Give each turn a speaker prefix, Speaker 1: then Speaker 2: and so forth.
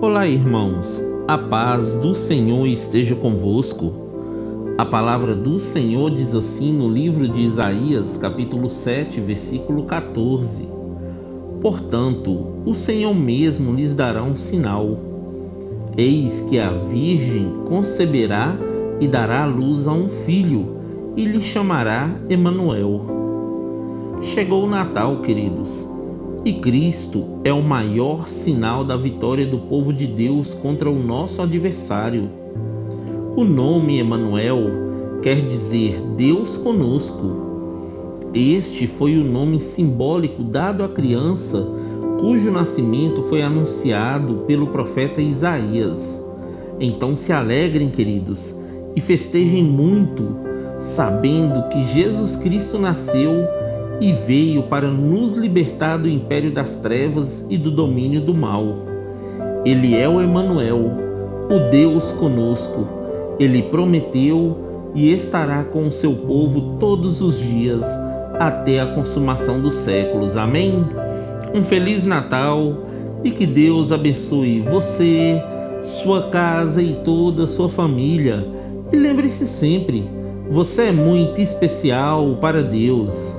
Speaker 1: Olá, irmãos. A paz do Senhor esteja convosco. A palavra do Senhor diz assim no livro de Isaías, capítulo 7, versículo 14: Portanto, o Senhor mesmo lhes dará um sinal. Eis que a virgem conceberá e dará à luz a um filho, e lhe chamará Emanuel. Chegou o Natal, queridos Cristo é o maior sinal da vitória do povo de Deus contra o nosso adversário. O nome Emanuel quer dizer Deus conosco. Este foi o nome simbólico dado à criança cujo nascimento foi anunciado pelo profeta Isaías. Então se alegrem, queridos, e festejem muito, sabendo que Jesus Cristo nasceu e veio para nos libertar do império das trevas e do domínio do mal. Ele é o Emanuel, o Deus conosco. Ele prometeu e estará com o seu povo todos os dias até a consumação dos séculos. Amém. Um feliz Natal e que Deus abençoe você, sua casa e toda a sua família. E lembre-se sempre, você é muito especial para Deus.